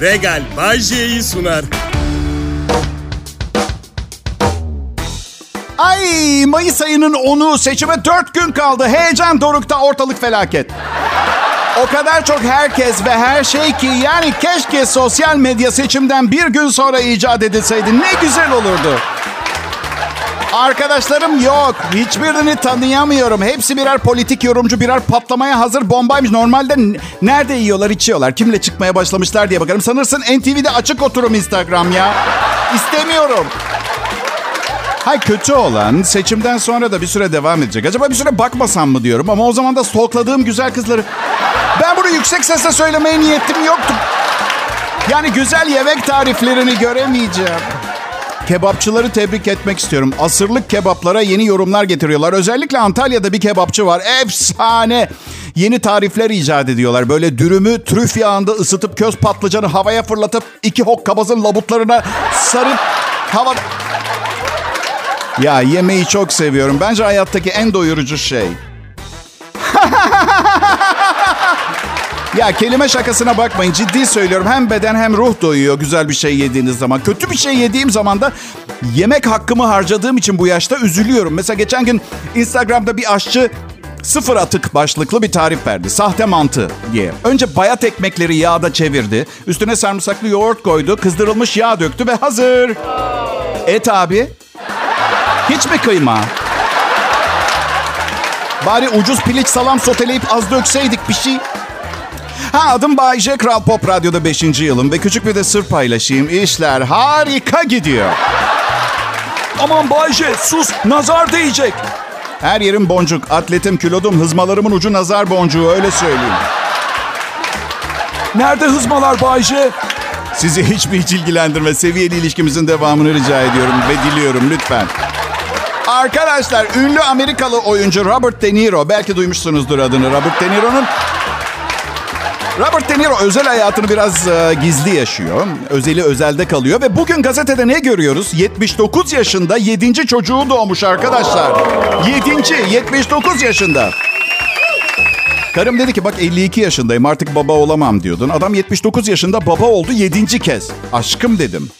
Regal Bajje'yi sunar. Ay Mayıs ayının 10'u seçime 4 gün kaldı. Heyecan dorukta ortalık felaket. O kadar çok herkes ve her şey ki yani keşke sosyal medya seçimden bir gün sonra icat edilseydi. Ne güzel olurdu. Arkadaşlarım yok. Hiçbirini tanıyamıyorum. Hepsi birer politik yorumcu, birer patlamaya hazır bombaymış. Normalde nerede yiyorlar, içiyorlar, kimle çıkmaya başlamışlar diye bakarım. Sanırsın NTV'de açık oturum Instagram ya. İstemiyorum. Hay kötü olan seçimden sonra da bir süre devam edecek. Acaba bir süre bakmasam mı diyorum ama o zaman da stalkladığım güzel kızları... Ben bunu yüksek sesle söylemeye niyetim yoktu. Yani güzel yemek tariflerini göremeyeceğim. Kebapçıları tebrik etmek istiyorum. Asırlık kebaplara yeni yorumlar getiriyorlar. Özellikle Antalya'da bir kebapçı var. Efsane. Yeni tarifler icat ediyorlar. Böyle dürümü trüf yağında ısıtıp köz patlıcanı havaya fırlatıp iki hokkabazın labutlarına sarıp havada... Ya yemeği çok seviyorum. Bence hayattaki en doyurucu şey. ya kelime şakasına bakmayın. Ciddi söylüyorum. Hem beden hem ruh doyuyor güzel bir şey yediğiniz zaman. Kötü bir şey yediğim zaman da yemek hakkımı harcadığım için bu yaşta üzülüyorum. Mesela geçen gün Instagram'da bir aşçı sıfır atık başlıklı bir tarif verdi. Sahte mantı diye. Önce bayat ekmekleri yağda çevirdi. Üstüne sarımsaklı yoğurt koydu. Kızdırılmış yağ döktü ve hazır. Et abi. Hiç mi kıyma? Bari ucuz piliç salam soteleyip az dökseydik bir şey. Ha adım Bay J. Kral Pop Radyo'da 5. yılım ve küçük bir de sır paylaşayım. İşler harika gidiyor. Aman Bay J sus nazar değecek. Her yerim boncuk, atletim, kilodum, hızmalarımın ucu nazar boncuğu öyle söyleyeyim. Nerede hızmalar Bay J? Sizi hiçbir hiç ilgilendirme. Seviyeli ilişkimizin devamını rica ediyorum ve diliyorum lütfen. Arkadaşlar ünlü Amerikalı oyuncu Robert De Niro. Belki duymuşsunuzdur adını. Robert De Niro'nun Robert De Niro özel hayatını biraz e, gizli yaşıyor. Özeli özelde kalıyor ve bugün gazetede ne görüyoruz? 79 yaşında 7. çocuğu doğmuş arkadaşlar. 7. 79 yaşında. Karım dedi ki bak 52 yaşındayım artık baba olamam diyordun. Adam 79 yaşında baba oldu 7. kez. Aşkım dedim.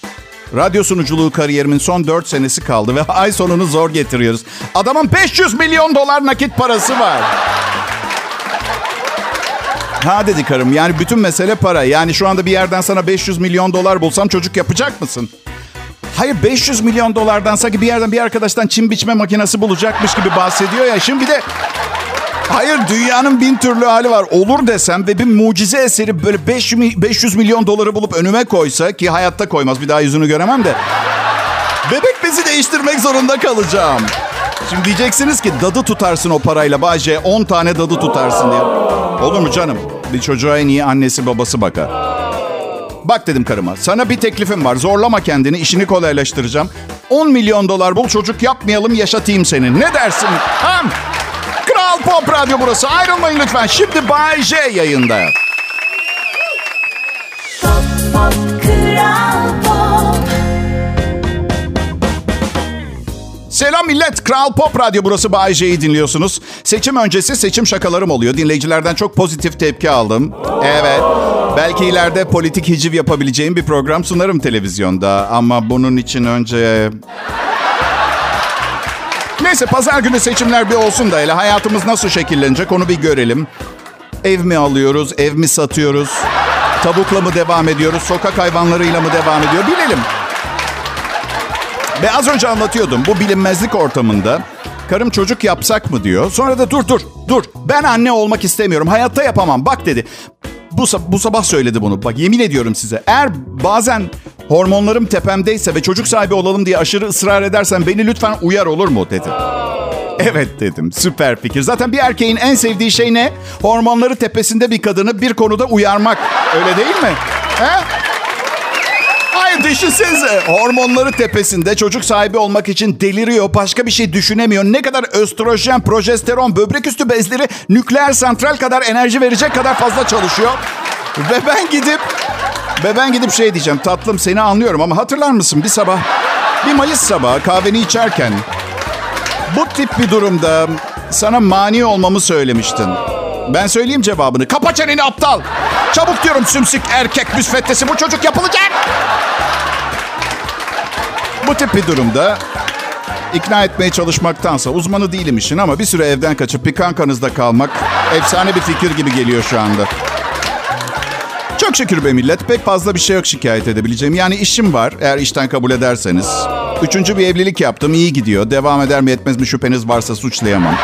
Radyo sunuculuğu kariyerimin son 4 senesi kaldı ve ay sonunu zor getiriyoruz. Adamın 500 milyon dolar nakit parası var. Ha dedi karım yani bütün mesele para. Yani şu anda bir yerden sana 500 milyon dolar bulsam çocuk yapacak mısın? Hayır 500 milyon dolardan sanki bir yerden bir arkadaştan çim biçme makinesi bulacakmış gibi bahsediyor ya. Şimdi bir de Hayır dünyanın bin türlü hali var. Olur desem ve bir mucize eseri böyle 500 milyon doları bulup önüme koysa ki hayatta koymaz bir daha yüzünü göremem de. Bebek bezi değiştirmek zorunda kalacağım. Şimdi diyeceksiniz ki dadı tutarsın o parayla Bahçe 10 tane dadı tutarsın diye. Olur mu canım? Bir çocuğa en iyi annesi babası bakar. Bak dedim karıma sana bir teklifim var zorlama kendini işini kolaylaştıracağım. 10 milyon dolar bul çocuk yapmayalım yaşatayım seni. Ne dersin? Ham! Kral Pop Radyo burası. Ayrılmayın lütfen. Şimdi Bay yayında. Pop, pop, Kral Selam millet. Kral Pop Radyo burası Bay J'yi dinliyorsunuz. Seçim öncesi seçim şakalarım oluyor. Dinleyicilerden çok pozitif tepki aldım. Evet. Belki ileride politik hiciv yapabileceğim bir program sunarım televizyonda. Ama bunun için önce... Neyse pazar günü seçimler bir olsun da hele hayatımız nasıl şekillenecek onu bir görelim. Ev mi alıyoruz, ev mi satıyoruz? Tavukla mı devam ediyoruz, sokak hayvanlarıyla mı devam ediyor bilelim. Ve az önce anlatıyordum bu bilinmezlik ortamında. Karım çocuk yapsak mı diyor. Sonra da dur dur dur ben anne olmak istemiyorum hayatta yapamam bak dedi. Bu, bu sabah söyledi bunu bak yemin ediyorum size. Eğer bazen hormonlarım tepemdeyse ve çocuk sahibi olalım diye aşırı ısrar edersen beni lütfen uyar olur mu dedi. Evet dedim süper fikir. Zaten bir erkeğin en sevdiği şey ne? Hormonları tepesinde bir kadını bir konuda uyarmak. Öyle değil mi? He? Düşünsenize. Hormonları tepesinde çocuk sahibi olmak için deliriyor. Başka bir şey düşünemiyor. Ne kadar östrojen, progesteron, böbrek üstü bezleri nükleer santral kadar enerji verecek kadar fazla çalışıyor. Ve ben gidip ve ben gidip şey diyeceğim. Tatlım seni anlıyorum ama hatırlar mısın bir sabah bir Mayıs sabahı kahveni içerken bu tip bir durumda sana mani olmamı söylemiştin. Ben söyleyeyim cevabını. Kapa çeneni aptal. Çabuk diyorum sümsük erkek müsveddesi. Bu çocuk yapılacak. Bu tip bir durumda ikna etmeye çalışmaktansa uzmanı değilim işin ama bir süre evden kaçıp bir kankanızda kalmak efsane bir fikir gibi geliyor şu anda. Çok şükür be millet. Pek fazla bir şey yok şikayet edebileceğim. Yani işim var eğer işten kabul ederseniz. Üçüncü bir evlilik yaptım. iyi gidiyor. Devam eder mi etmez mi şüpheniz varsa suçlayamam.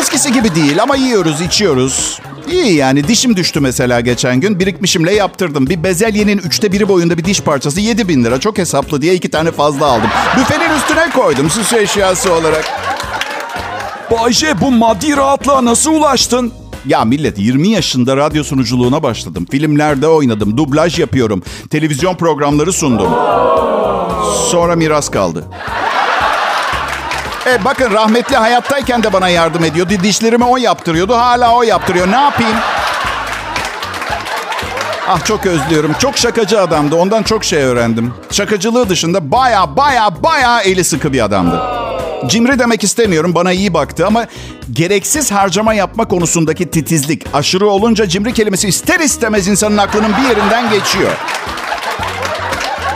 Eskisi gibi değil ama yiyoruz, içiyoruz. İyi yani dişim düştü mesela geçen gün. Birikmişimle yaptırdım. Bir bezelyenin üçte biri boyunda bir diş parçası 7 bin lira. Çok hesaplı diye iki tane fazla aldım. Büfenin üstüne koydum süs eşyası olarak. Bayce bu maddi rahatlığa nasıl ulaştın? Ya millet 20 yaşında radyo sunuculuğuna başladım. Filmlerde oynadım, dublaj yapıyorum. Televizyon programları sundum. Sonra miras kaldı. E bakın rahmetli hayattayken de bana yardım ediyordu. Dişlerimi o yaptırıyordu. Hala o yaptırıyor. Ne yapayım? Ah çok özlüyorum. Çok şakacı adamdı. Ondan çok şey öğrendim. Şakacılığı dışında baya baya baya eli sıkı bir adamdı. Cimri demek istemiyorum. Bana iyi baktı ama gereksiz harcama yapma konusundaki titizlik aşırı olunca cimri kelimesi ister istemez insanın aklının bir yerinden geçiyor.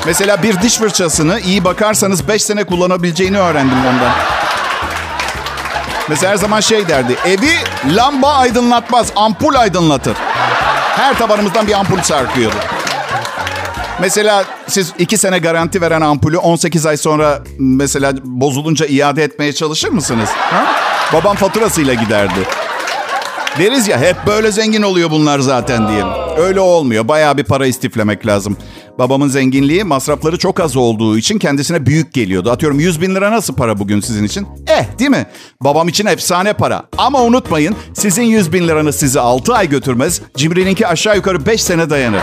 Mesela bir diş fırçasını iyi bakarsanız 5 sene kullanabileceğini öğrendim ondan. Mesela her zaman şey derdi. Evi lamba aydınlatmaz, ampul aydınlatır. Her tabanımızdan bir ampul sarkıyordu. Mesela siz 2 sene garanti veren ampulü 18 ay sonra mesela bozulunca iade etmeye çalışır mısınız? Ha? Babam faturasıyla giderdi. Deriz ya hep böyle zengin oluyor bunlar zaten diye. Öyle olmuyor. Bayağı bir para istiflemek lazım. Babamın zenginliği masrafları çok az olduğu için kendisine büyük geliyordu. Atıyorum 100 bin lira nasıl para bugün sizin için? Eh değil mi? Babam için efsane para. Ama unutmayın sizin 100 bin liranız sizi 6 ay götürmez. Cimri'ninki aşağı yukarı 5 sene dayanır.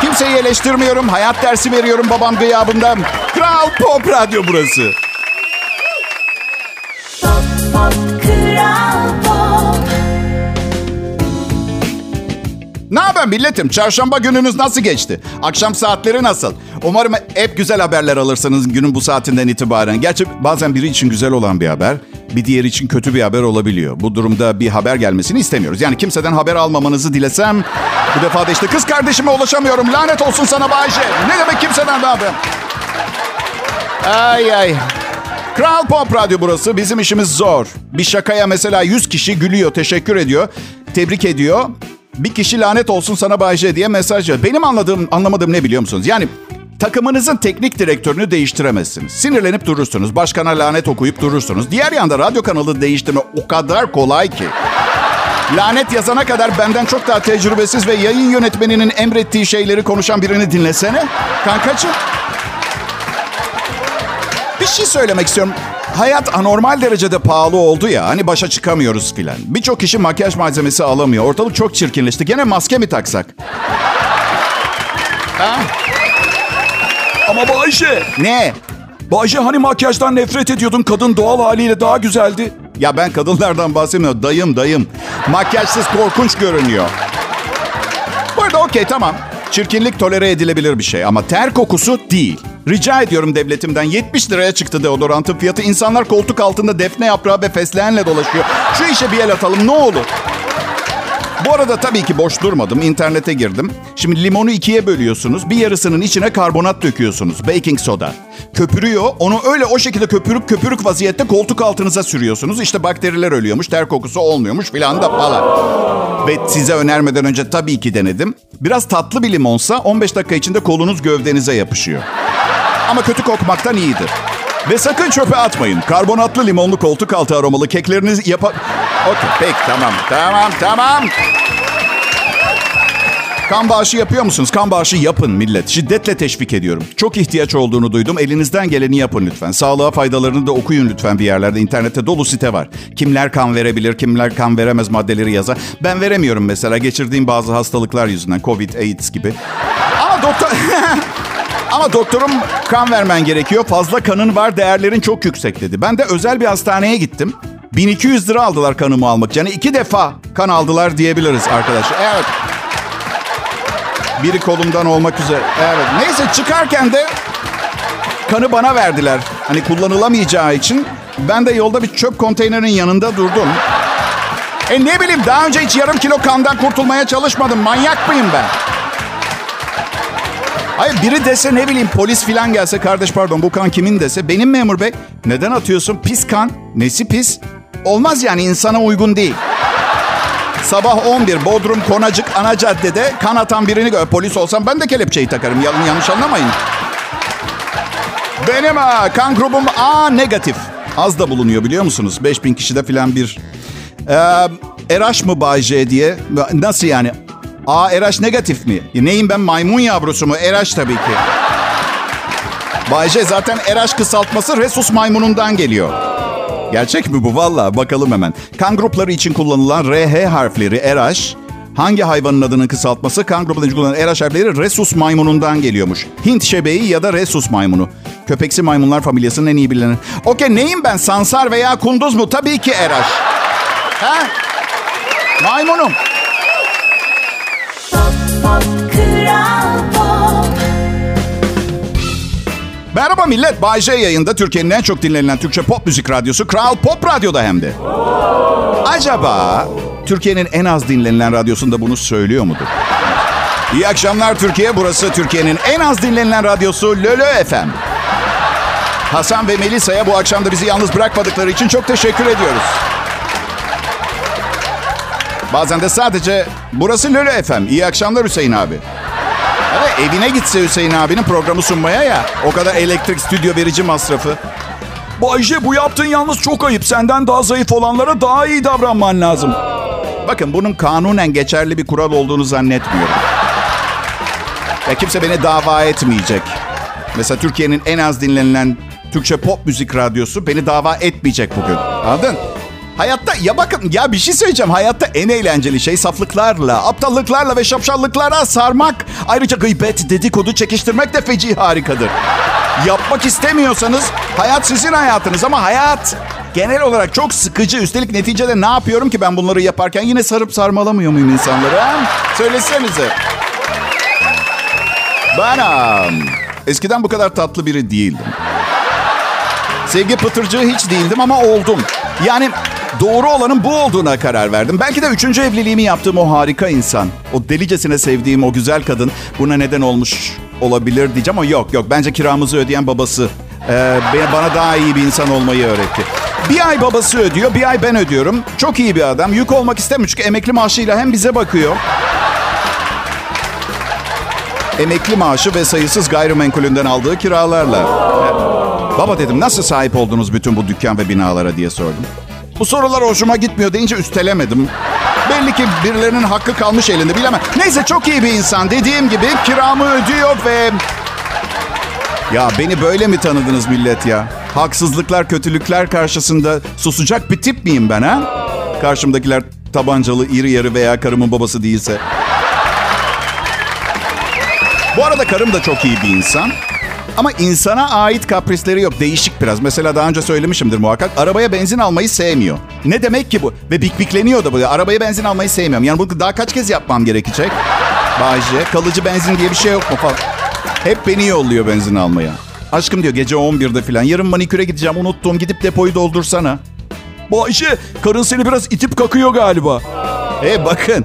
Kimseyi eleştirmiyorum. Hayat dersi veriyorum babam gıyabında. Kral Pop Radyo burası. Pop pop kral pop Ne haber milletim? Çarşamba gününüz nasıl geçti? Akşam saatleri nasıl? Umarım hep güzel haberler alırsınız günün bu saatinden itibaren. Gerçi bazen biri için güzel olan bir haber, bir diğeri için kötü bir haber olabiliyor. Bu durumda bir haber gelmesini istemiyoruz. Yani kimseden haber almamanızı dilesem... Bu defa da işte kız kardeşime ulaşamıyorum. Lanet olsun sana Bayşe. Ne demek kimseden de haber? Ay ay. Kral Pop Radyo burası. Bizim işimiz zor. Bir şakaya mesela 100 kişi gülüyor, teşekkür ediyor, tebrik ediyor. Bir kişi lanet olsun sana Bayce diye mesaj yazıyor. Benim anladığım, anlamadığım ne biliyor musunuz? Yani takımınızın teknik direktörünü değiştiremezsiniz. Sinirlenip durursunuz. Başkana lanet okuyup durursunuz. Diğer yanda radyo kanalı değiştirme o kadar kolay ki. Lanet yazana kadar benden çok daha tecrübesiz ve yayın yönetmeninin emrettiği şeyleri konuşan birini dinlesene. Kankacığım. Bir şey söylemek istiyorum. Hayat anormal derecede pahalı oldu ya. Hani başa çıkamıyoruz filan. Birçok kişi makyaj malzemesi alamıyor. Ortalık çok çirkinleşti. Gene maske mi taksak? Ha? Ama Bayce, Ne? Bayce hani makyajdan nefret ediyordun kadın doğal haliyle daha güzeldi. Ya ben kadınlardan bahsetmiyorum. Dayım dayım. Makyajsız korkunç görünüyor. Bu arada okey tamam. Çirkinlik tolere edilebilir bir şey ama ter kokusu değil. Rica ediyorum devletimden 70 liraya çıktı deodorantın fiyatı. İnsanlar koltuk altında defne yaprağı ve fesleğenle dolaşıyor. Şu işe bir el atalım ne olur. Bu arada tabii ki boş durmadım. İnternete girdim. Şimdi limonu ikiye bölüyorsunuz. Bir yarısının içine karbonat döküyorsunuz. Baking soda. Köpürüyor. Onu öyle o şekilde köpürük köpürük vaziyette koltuk altınıza sürüyorsunuz. İşte bakteriler ölüyormuş, ter kokusu olmuyormuş filan da falan. Ve size önermeden önce tabii ki denedim. Biraz tatlı bir limonsa 15 dakika içinde kolunuz gövdenize yapışıyor. Ama kötü kokmaktan iyidir. Ve sakın çöpe atmayın. Karbonatlı limonlu koltuk altı aromalı keklerinizi yapa... Okey peki tamam tamam tamam. Kan bağışı yapıyor musunuz? Kan bağışı yapın millet. Şiddetle teşvik ediyorum. Çok ihtiyaç olduğunu duydum. Elinizden geleni yapın lütfen. Sağlığa faydalarını da okuyun lütfen bir yerlerde. İnternette dolu site var. Kimler kan verebilir, kimler kan veremez maddeleri yazar. Ben veremiyorum mesela geçirdiğim bazı hastalıklar yüzünden. Covid, AIDS gibi. Ama doktor... Ama doktorum kan vermen gerekiyor. Fazla kanın var, değerlerin çok yüksek dedi. Ben de özel bir hastaneye gittim. 1200 lira aldılar kanımı almak. Yani iki defa kan aldılar diyebiliriz arkadaşlar. Evet. Biri kolumdan olmak üzere. Evet. Neyse çıkarken de kanı bana verdiler. Hani kullanılamayacağı için. Ben de yolda bir çöp konteynerin yanında durdum. E ne bileyim daha önce hiç yarım kilo kandan kurtulmaya çalışmadım. Manyak mıyım ben? Hayır biri dese ne bileyim polis filan gelse kardeş pardon bu kan kimin dese benim memur bey neden atıyorsun pis kan nesi pis olmaz yani insana uygun değil. Sabah 11 Bodrum Konacık ana caddede kan atan birini gör. Polis olsam ben de kelepçeyi takarım. Yan- yanlış anlamayın. Benim ha, kan grubum A negatif. Az da bulunuyor biliyor musunuz? 5000 kişide filan bir. Ee, RH mı Bay J diye. Nasıl yani? A RH negatif mi? E, neyim ben maymun yavrusu mu? RH tabii ki. Bay J zaten RH kısaltması Resus maymunundan geliyor. Gerçek mi bu? Valla bakalım hemen. Kan grupları için kullanılan RH harfleri RH, hangi hayvanın adının kısaltması kan grupları için kullanılan RH harfleri Rhesus maymunundan geliyormuş. Hint şebeği ya da Rhesus maymunu. Köpeksi maymunlar familyasının en iyi bilineni. Okey neyim ben? Sansar veya kunduz mu? Tabii ki RH. Ha? Maymunum. Merhaba millet. Bay J yayında Türkiye'nin en çok dinlenilen Türkçe pop müzik radyosu Kral Pop Radyo'da hem de. Acaba Türkiye'nin en az dinlenilen radyosunda bunu söylüyor mudur? İyi akşamlar Türkiye. Burası Türkiye'nin en az dinlenilen radyosu Lölö FM. Hasan ve Melisa'ya bu akşam da bizi yalnız bırakmadıkları için çok teşekkür ediyoruz. Bazen de sadece burası Lölö FM. İyi akşamlar Hüseyin abi. Evine gitse Hüseyin abinin programı sunmaya ya. O kadar elektrik stüdyo verici masrafı. Bayce bu yaptığın yalnız çok ayıp. Senden daha zayıf olanlara daha iyi davranman lazım. Bakın bunun kanunen geçerli bir kural olduğunu zannetmiyorum. Ya kimse beni dava etmeyecek. Mesela Türkiye'nin en az dinlenilen Türkçe pop müzik radyosu beni dava etmeyecek bugün. Anladın? Hayatta ya bakın ya bir şey söyleyeceğim. Hayatta en eğlenceli şey saflıklarla, aptallıklarla ve şapşallıklara sarmak. Ayrıca gıybet, dedikodu, çekiştirmek de feci harikadır. Yapmak istemiyorsanız hayat sizin hayatınız ama hayat genel olarak çok sıkıcı. Üstelik neticede ne yapıyorum ki ben bunları yaparken yine sarıp sarmalamıyor muyum insanları? Ha? Söylesenize. Ben eskiden bu kadar tatlı biri değildim. Sevgi pıtırcığı hiç değildim ama oldum. Yani doğru olanın bu olduğuna karar verdim. Belki de üçüncü evliliğimi yaptığım o harika insan, o delicesine sevdiğim o güzel kadın buna neden olmuş olabilir diyeceğim ama yok yok. Bence kiramızı ödeyen babası e, bana- daha iyi bir insan olmayı öğretti. Bir ay babası ödüyor, bir ay ben ödüyorum. Çok iyi bir adam. Yük olmak istemiyor çünkü emekli maaşıyla hem bize bakıyor. Emekli maaşı ve sayısız gayrimenkulünden aldığı kiralarla. Baba dedim nasıl sahip oldunuz bütün bu dükkan ve binalara diye sordum. Bu sorular hoşuma gitmiyor deyince üstelemedim. Belli ki birilerinin hakkı kalmış elinde bilemem. Neyse çok iyi bir insan. Dediğim gibi kiramı ödüyor ve... Ya beni böyle mi tanıdınız millet ya? Haksızlıklar, kötülükler karşısında susacak bir tip miyim ben ha? Karşımdakiler tabancalı, iri yarı veya karımın babası değilse. Bu arada karım da çok iyi bir insan. Ama insana ait kaprisleri yok. Değişik biraz. Mesela daha önce söylemişimdir muhakkak. Arabaya benzin almayı sevmiyor. Ne demek ki bu? Ve bikbikleniyor da bu. Arabaya benzin almayı sevmiyorum. Yani bunu daha kaç kez yapmam gerekecek? Bahçe, kalıcı benzin diye bir şey yok mu falan. Hep beni yolluyor benzin almaya. Aşkım diyor gece 11'de falan. Yarın maniküre gideceğim unuttum. Gidip depoyu doldursana. Bayce karın seni biraz itip kakıyor galiba. E bakın.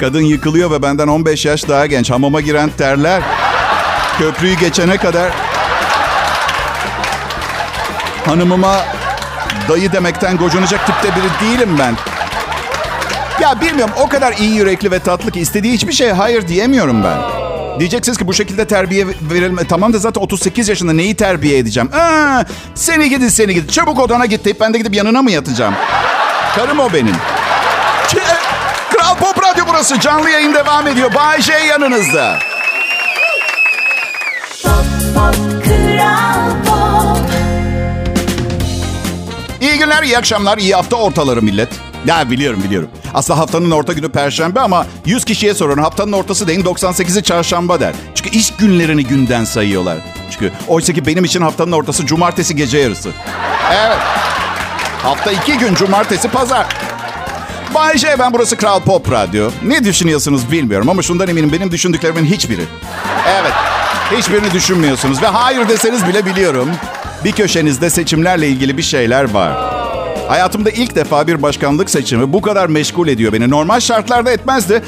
Kadın yıkılıyor ve benden 15 yaş daha genç. Hamama giren terler. Köprüyü geçene kadar hanımıma dayı demekten gocunacak tipte biri değilim ben. Ya bilmiyorum o kadar iyi yürekli ve tatlı ki istediği hiçbir şeye hayır diyemiyorum ben. Diyeceksiniz ki bu şekilde terbiye verilme. Tamam da zaten 38 yaşında neyi terbiye edeceğim? Aa, seni gidin seni gidin. Çabuk odana git deyip ben de gidip yanına mı yatacağım? Karım o benim. Ç- Kral Pop Radyo burası. Canlı yayın devam ediyor. Bay J yanınızda. Pop pop kral günler, iyi akşamlar, iyi hafta ortaları millet. Ya biliyorum biliyorum. Aslında haftanın orta günü perşembe ama 100 kişiye sorun haftanın ortası deyin 98'i çarşamba der. Çünkü iş günlerini günden sayıyorlar. Çünkü oysa ki benim için haftanın ortası cumartesi gece yarısı. Evet. Hafta iki gün cumartesi pazar. Bay J ben burası Kral Pop Radyo. Ne düşünüyorsunuz bilmiyorum ama şundan eminim benim düşündüklerimin hiçbiri. Evet. Hiçbirini düşünmüyorsunuz ve hayır deseniz bile biliyorum. Bir köşenizde seçimlerle ilgili bir şeyler var. Hayatımda ilk defa bir başkanlık seçimi bu kadar meşgul ediyor beni. Normal şartlarda etmezdi.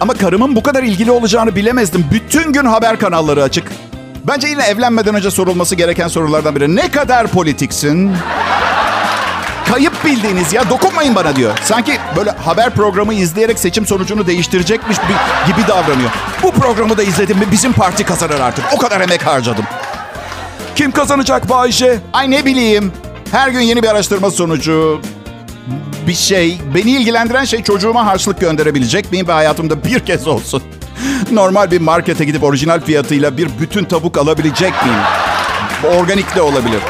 Ama karımın bu kadar ilgili olacağını bilemezdim. Bütün gün haber kanalları açık. Bence yine evlenmeden önce sorulması gereken sorulardan biri. Ne kadar politiksin? Kayıp bildiğiniz ya dokunmayın bana diyor. Sanki böyle haber programı izleyerek seçim sonucunu değiştirecekmiş gibi davranıyor. Bu programı da izledim mi bizim parti kazanır artık. O kadar emek harcadım. Kim kazanacak Bayşe? Ay ne bileyim. Her gün yeni bir araştırma sonucu bir şey. Beni ilgilendiren şey çocuğuma harçlık gönderebilecek miyim ve hayatımda bir kez olsun. Normal bir markete gidip orijinal fiyatıyla bir bütün tavuk alabilecek miyim? Organik de olabilir.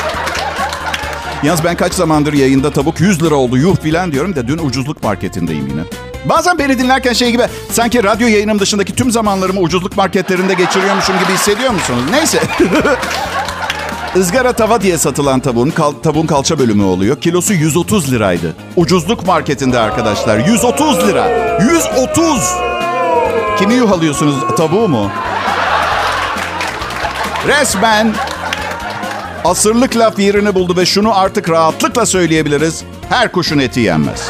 Yalnız ben kaç zamandır yayında tavuk 100 lira oldu yuh filan diyorum da dün ucuzluk marketindeyim yine. Bazen beni dinlerken şey gibi sanki radyo yayınım dışındaki tüm zamanlarımı ucuzluk marketlerinde geçiriyormuşum gibi hissediyor musunuz? Neyse. Izgara tava diye satılan tavuğun, kal, tavuğun kalça bölümü oluyor. Kilosu 130 liraydı. Ucuzluk marketinde arkadaşlar. 130 lira. 130. Kimi yuhalıyorsunuz? Tavuğu mu? Resmen asırlık laf yerini buldu ve şunu artık rahatlıkla söyleyebiliriz. Her kuşun eti yenmez.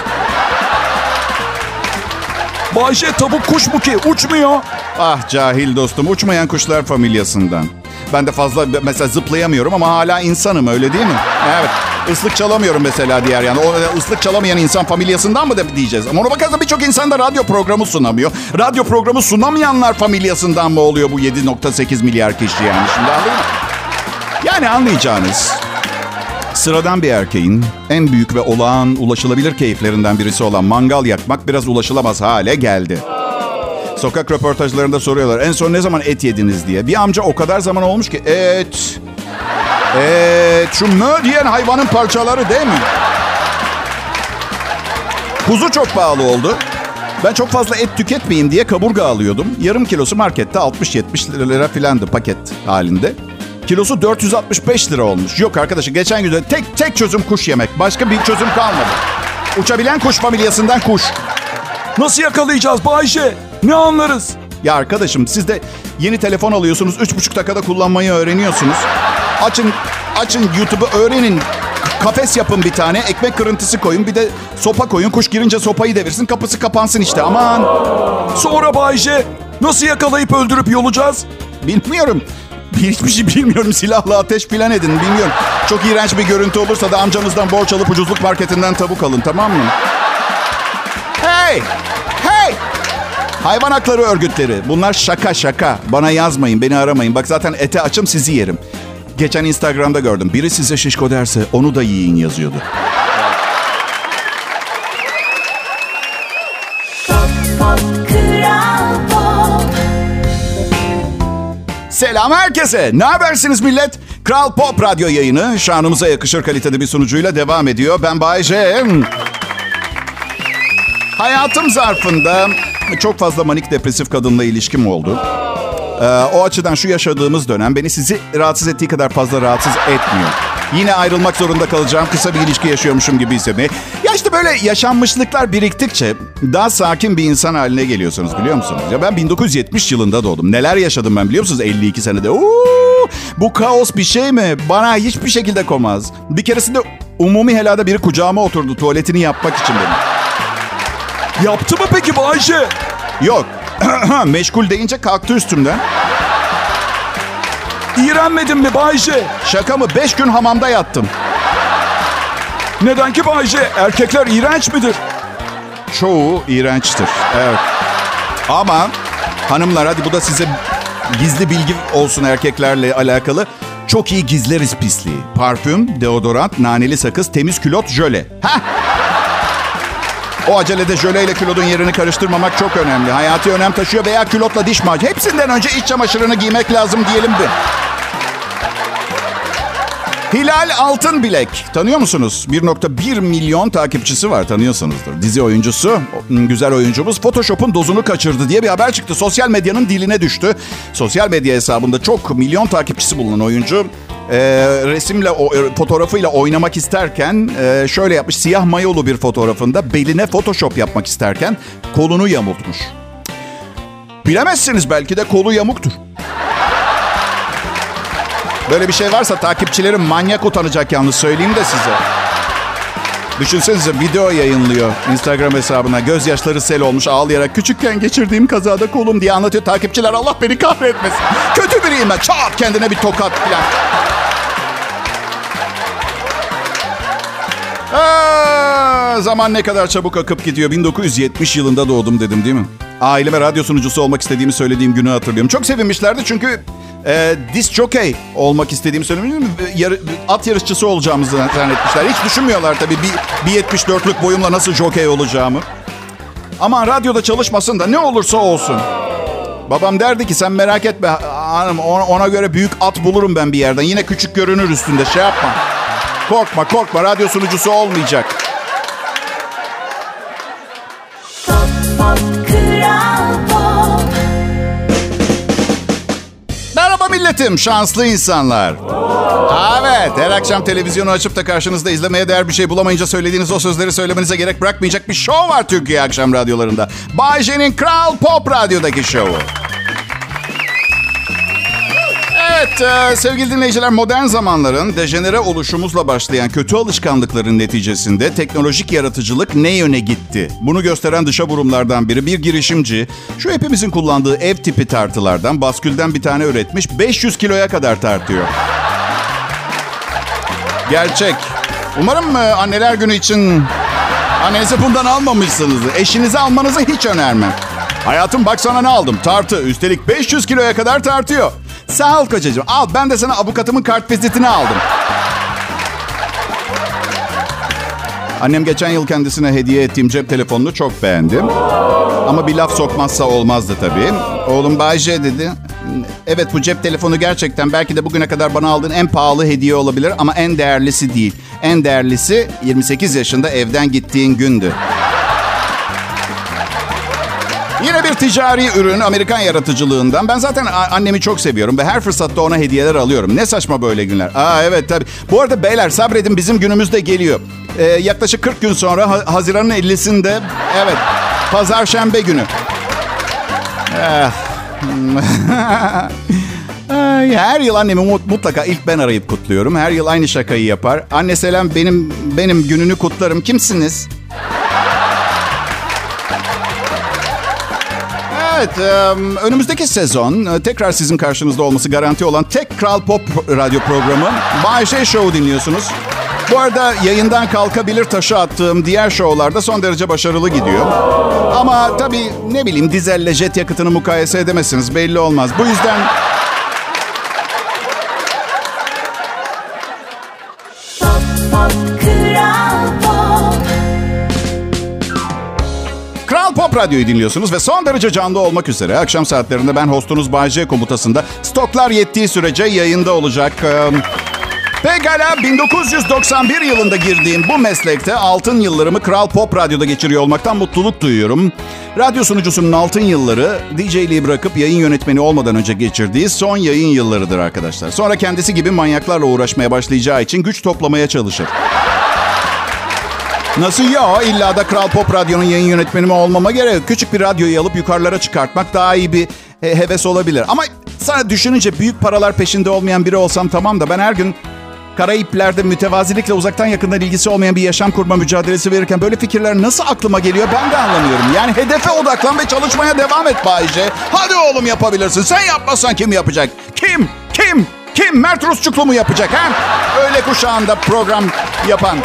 Bayşe tavuk kuş mu ki? Uçmuyor. Ah cahil dostum uçmayan kuşlar familyasından. Ben de fazla mesela zıplayamıyorum ama hala insanım öyle değil mi? Evet. Islık çalamıyorum mesela diğer yani. O ıslık çalamayan insan familyasından mı diyeceğiz? Ama ona bakarsan birçok insan da radyo programı sunamıyor. Radyo programı sunamayanlar familyasından mı oluyor bu 7.8 milyar kişi yani? Şimdi anladın mı? Yani anlayacağınız Sıradan bir erkeğin en büyük ve olağan ulaşılabilir keyiflerinden birisi olan mangal yakmak biraz ulaşılamaz hale geldi. Sokak röportajlarında soruyorlar en son ne zaman et yediniz diye. Bir amca o kadar zaman olmuş ki et. Et. Şu mö diyen hayvanın parçaları değil mi? Kuzu çok pahalı oldu. Ben çok fazla et tüketmeyeyim diye kaburga alıyordum. Yarım kilosu markette 60-70 lira filandı paket halinde. Kilosu 465 lira olmuş. Yok arkadaşım geçen gün tek tek çözüm kuş yemek. Başka bir çözüm kalmadı. Uçabilen kuş familyasından kuş. Nasıl yakalayacağız Bayşe? Ne anlarız? Ya arkadaşım siz de yeni telefon alıyorsunuz. Üç buçuk dakikada kullanmayı öğreniyorsunuz. Açın, açın YouTube'u öğrenin. Kafes yapın bir tane. Ekmek kırıntısı koyun. Bir de sopa koyun. Kuş girince sopayı devirsin. Kapısı kapansın işte. Aman. Sonra Bayşe nasıl yakalayıp öldürüp yolacağız? Bilmiyorum. Hiçbir şey bilmiyorum. Silahla ateş filan edin. Bilmiyorum. Çok iğrenç bir görüntü olursa da amcanızdan borç alıp ucuzluk marketinden tavuk alın. Tamam mı? Hey! Hayvan hakları örgütleri. Bunlar şaka şaka. Bana yazmayın, beni aramayın. Bak zaten ete açım sizi yerim. Geçen Instagram'da gördüm. Biri size şişko derse onu da yiyin yazıyordu. Selam herkese. Ne habersiniz millet? Kral Pop Radyo yayını şanımıza yakışır kalitede bir sunucuyla devam ediyor. Ben Bay J. Hayatım zarfında çok fazla manik depresif kadınla ilişkim oldu. Ee, o açıdan şu yaşadığımız dönem beni sizi rahatsız ettiği kadar fazla rahatsız etmiyor. Yine ayrılmak zorunda kalacağım. Kısa bir ilişki yaşıyormuşum gibi hissetmeyi. Ya işte böyle yaşanmışlıklar biriktikçe daha sakin bir insan haline geliyorsunuz biliyor musunuz? Ya ben 1970 yılında doğdum. Neler yaşadım ben biliyor musunuz 52 senede? Uuu, bu kaos bir şey mi? Bana hiçbir şekilde komaz. Bir keresinde umumi helada biri kucağıma oturdu tuvaletini yapmak için benim. Yaptı mı peki Bayşe? Yok. Meşgul deyince kalktı üstümden. İğrenmedin mi Bayşe? Şaka mı? Beş gün hamamda yattım. Neden ki Bayşe? Erkekler iğrenç midir? Çoğu iğrençtir. Evet. Ama hanımlar hadi bu da size gizli bilgi olsun erkeklerle alakalı. Çok iyi gizleriz pisliği. Parfüm, deodorant, naneli sakız, temiz külot, jöle. Hah! O acelede jöleyle külotun yerini karıştırmamak çok önemli. Hayati önem taşıyor veya külotla diş macunu. Hepsinden önce iç çamaşırını giymek lazım diyelim de. Hilal Altınbilek. Tanıyor musunuz? 1.1 milyon takipçisi var tanıyorsanızdır. Dizi oyuncusu, güzel oyuncumuz Photoshop'un dozunu kaçırdı diye bir haber çıktı. Sosyal medyanın diline düştü. Sosyal medya hesabında çok milyon takipçisi bulunan oyuncu e, resimle, o, e, fotoğrafıyla oynamak isterken e, şöyle yapmış. Siyah mayolu bir fotoğrafında beline Photoshop yapmak isterken kolunu yamultmuş. Bilemezsiniz belki de kolu yamuktur. Böyle bir şey varsa takipçilerim manyak utanacak yalnız söyleyeyim de size. Düşünsenize video yayınlıyor Instagram hesabına. Gözyaşları sel olmuş ağlayarak. Küçükken geçirdiğim kazada kolum diye anlatıyor. Takipçiler Allah beni kahretmesin. Kötü biriyim ben. Çat kendine bir tokat falan. Aa, zaman ne kadar çabuk akıp gidiyor. 1970 yılında doğdum dedim değil mi? Aileme radyo sunucusu olmak istediğimi söylediğim günü hatırlıyorum. Çok sevinmişlerdi çünkü e, disc jockey olmak istediğimi söylemiştim. Yarı, at yarışçısı olacağımızı zannetmişler. Hiç düşünmüyorlar tabii bir, bir 74'lük boyumla nasıl jockey olacağımı. Ama radyoda çalışmasın da ne olursa olsun. Babam derdi ki sen merak etme hanım ona göre büyük at bulurum ben bir yerden. Yine küçük görünür üstünde şey yapma. Korkma korkma radyo sunucusu olmayacak. Pop, pop, Kral Pop. Merhaba milletim, şanslı insanlar. Evet, her akşam televizyonu açıp da karşınızda izlemeye değer bir şey bulamayınca söylediğiniz o sözleri söylemenize gerek bırakmayacak bir show var Türkiye akşam radyolarında. Bay J'nin Kral Pop Radyo'daki şovu. Evet e, sevgili dinleyiciler modern zamanların dejenere oluşumuzla başlayan kötü alışkanlıkların neticesinde teknolojik yaratıcılık ne yöne gitti? Bunu gösteren dışa vurumlardan biri bir girişimci şu hepimizin kullandığı ev tipi tartılardan baskülden bir tane üretmiş 500 kiloya kadar tartıyor. Gerçek. Umarım e, anneler günü için annenizi bundan almamışsınızdır. Eşinizi almanızı hiç önermem. Hayatım bak sana ne aldım. Tartı. Üstelik 500 kiloya kadar tartıyor. Sağ ol kocacığım. Al ben de sana avukatımın kart vizitini aldım. Annem geçen yıl kendisine hediye ettiğim cep telefonunu çok beğendi. Ama bir laf sokmazsa olmazdı tabii. Oğlum Bayce dedi. Evet bu cep telefonu gerçekten belki de bugüne kadar bana aldığın en pahalı hediye olabilir ama en değerlisi değil. En değerlisi 28 yaşında evden gittiğin gündü. Yine bir ticari ürün Amerikan yaratıcılığından. Ben zaten annemi çok seviyorum ve her fırsatta ona hediyeler alıyorum. Ne saçma böyle günler. Aa evet tabii. Bu arada beyler sabredin bizim günümüz de geliyor. Ee, yaklaşık 40 gün sonra ha- Haziran'ın 50'sinde evet pazar şembe günü. Eh. Her yıl annemi mut- mutlaka ilk ben arayıp kutluyorum. Her yıl aynı şakayı yapar. Anne selam benim benim gününü kutlarım. Kimsiniz? Evet, önümüzdeki sezon e, tekrar sizin karşınızda olması garanti olan tek Kral Pop radyo programı Bay J Show dinliyorsunuz. Bu arada yayından kalkabilir taşı attığım diğer şovlarda son derece başarılı gidiyor. Ama tabii ne bileyim dizelle jet yakıtını mukayese edemezsiniz belli olmaz. Bu yüzden Radyo'yu dinliyorsunuz ve son derece canlı olmak üzere akşam saatlerinde ben hostunuz Bay J komutasında stoklar yettiği sürece yayında olacak. Pekala 1991 yılında girdiğim bu meslekte altın yıllarımı Kral Pop Radyo'da geçiriyor olmaktan mutluluk duyuyorum. Radyo sunucusunun altın yılları DJ'liği bırakıp yayın yönetmeni olmadan önce geçirdiği son yayın yıllarıdır arkadaşlar. Sonra kendisi gibi manyaklarla uğraşmaya başlayacağı için güç toplamaya çalışır. Nasıl ya? İlla da Kral Pop Radyo'nun yayın yönetmeni mi olmama gerek. Küçük bir radyoyu alıp yukarılara çıkartmak daha iyi bir he- heves olabilir. Ama sana düşününce büyük paralar peşinde olmayan biri olsam tamam da ben her gün Karayipler'de mütevazilikle uzaktan yakından ilgisi olmayan bir yaşam kurma mücadelesi verirken böyle fikirler nasıl aklıma geliyor ben de anlamıyorum. Yani hedefe odaklan ve çalışmaya devam et Bayce. Hadi oğlum yapabilirsin. Sen yapmazsan kim yapacak? Kim? Kim? Kim? Mert Rusçuklu mu yapacak ha? Öyle kuşağında program yapan.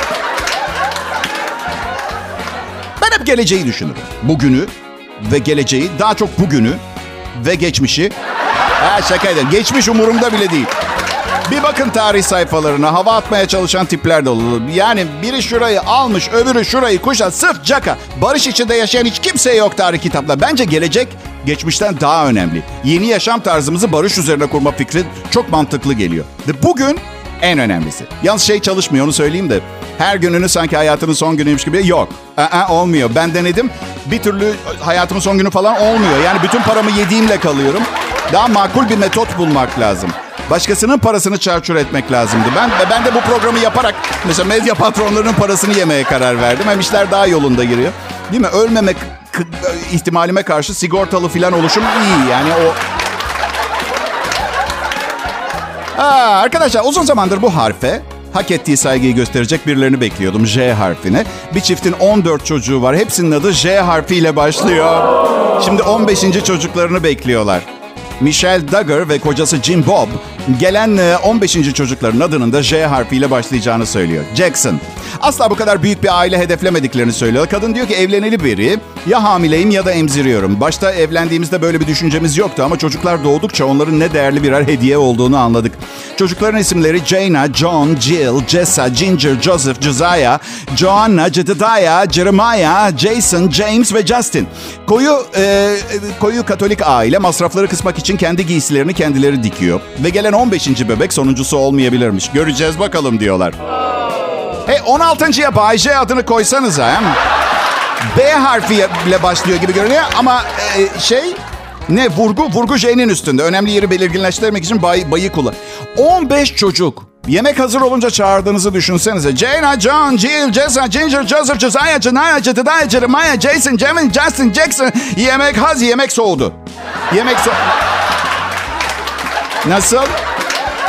Hep geleceği düşünürüm. Bugünü ve geleceği, daha çok bugünü ve geçmişi. Ha şaka ederim. Geçmiş umurumda bile değil. Bir bakın tarih sayfalarına hava atmaya çalışan tipler de olur. Yani biri şurayı almış, öbürü şurayı kuşat. Sırf caka. Barış içinde yaşayan hiç kimse yok tarih kitaplar. Bence gelecek geçmişten daha önemli. Yeni yaşam tarzımızı barış üzerine kurma fikri çok mantıklı geliyor. Ve bugün en önemlisi. Yalnız şey çalışmıyor onu söyleyeyim de. Her gününü sanki hayatının son günüymüş gibi yok. Aa, olmuyor. Ben denedim. Bir türlü hayatımın son günü falan olmuyor. Yani bütün paramı yediğimle kalıyorum. Daha makul bir metot bulmak lazım. Başkasının parasını çarçur etmek lazımdı. Ben ben de bu programı yaparak mesela medya patronlarının parasını yemeye karar verdim. Hem işler daha yolunda giriyor. Değil mi? Ölmemek ihtimalime karşı sigortalı falan oluşum iyi. Yani o Aa, arkadaşlar uzun zamandır bu harfe Hak ettiği saygıyı gösterecek birilerini bekliyordum J harfini. Bir çiftin 14 çocuğu var. Hepsinin adı J harfiyle başlıyor. Şimdi 15. çocuklarını bekliyorlar. Michelle Duggar ve kocası Jim Bob gelen e, 15. çocukların adının da J harfiyle başlayacağını söylüyor. Jackson. Asla bu kadar büyük bir aile hedeflemediklerini söylüyor. Kadın diyor ki evleneli biri ya hamileyim ya da emziriyorum. Başta evlendiğimizde böyle bir düşüncemiz yoktu ama çocuklar doğdukça onların ne değerli birer hediye olduğunu anladık. Çocukların isimleri Jaina, John, Jill, Jessa, Ginger, Joseph, Josiah, Joanna, Jedediah, Jeremiah, Jason, James ve Justin. Koyu e, koyu Katolik aile masrafları kısmak için kendi giysilerini kendileri dikiyor. Ve gelen 15. bebek sonuncusu olmayabilirmiş. Göreceğiz bakalım diyorlar. Hey 16.ya Bay J adını koysanıza. Hem. B harfiyle başlıyor gibi görünüyor ama e, şey ne vurgu vurgu J'nin üstünde. Önemli yeri belirginleştirmek için bay, bayı kullan. 15 çocuk. Yemek hazır olunca çağırdığınızı düşünsenize. Jaina, John, Jill, Jessa, Ginger, Joseph, Josiah, Janaya, Jedediah, Jeremiah, Jason, Jamin, Justin, Jackson. Yemek haz, yemek soğudu. Yemek so... Nasıl?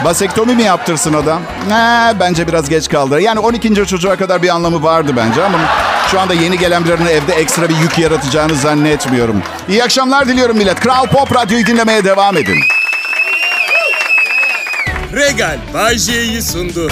Basektomi mi yaptırsın adam? Ne, bence biraz geç kaldı. Yani 12. çocuğa kadar bir anlamı vardı bence ama şu anda yeni gelen birinin evde ekstra bir yük yaratacağını zannetmiyorum. İyi akşamlar diliyorum millet. Kral Pop Radyo'yu dinlemeye devam edin. Regal Bay J'yi sundu.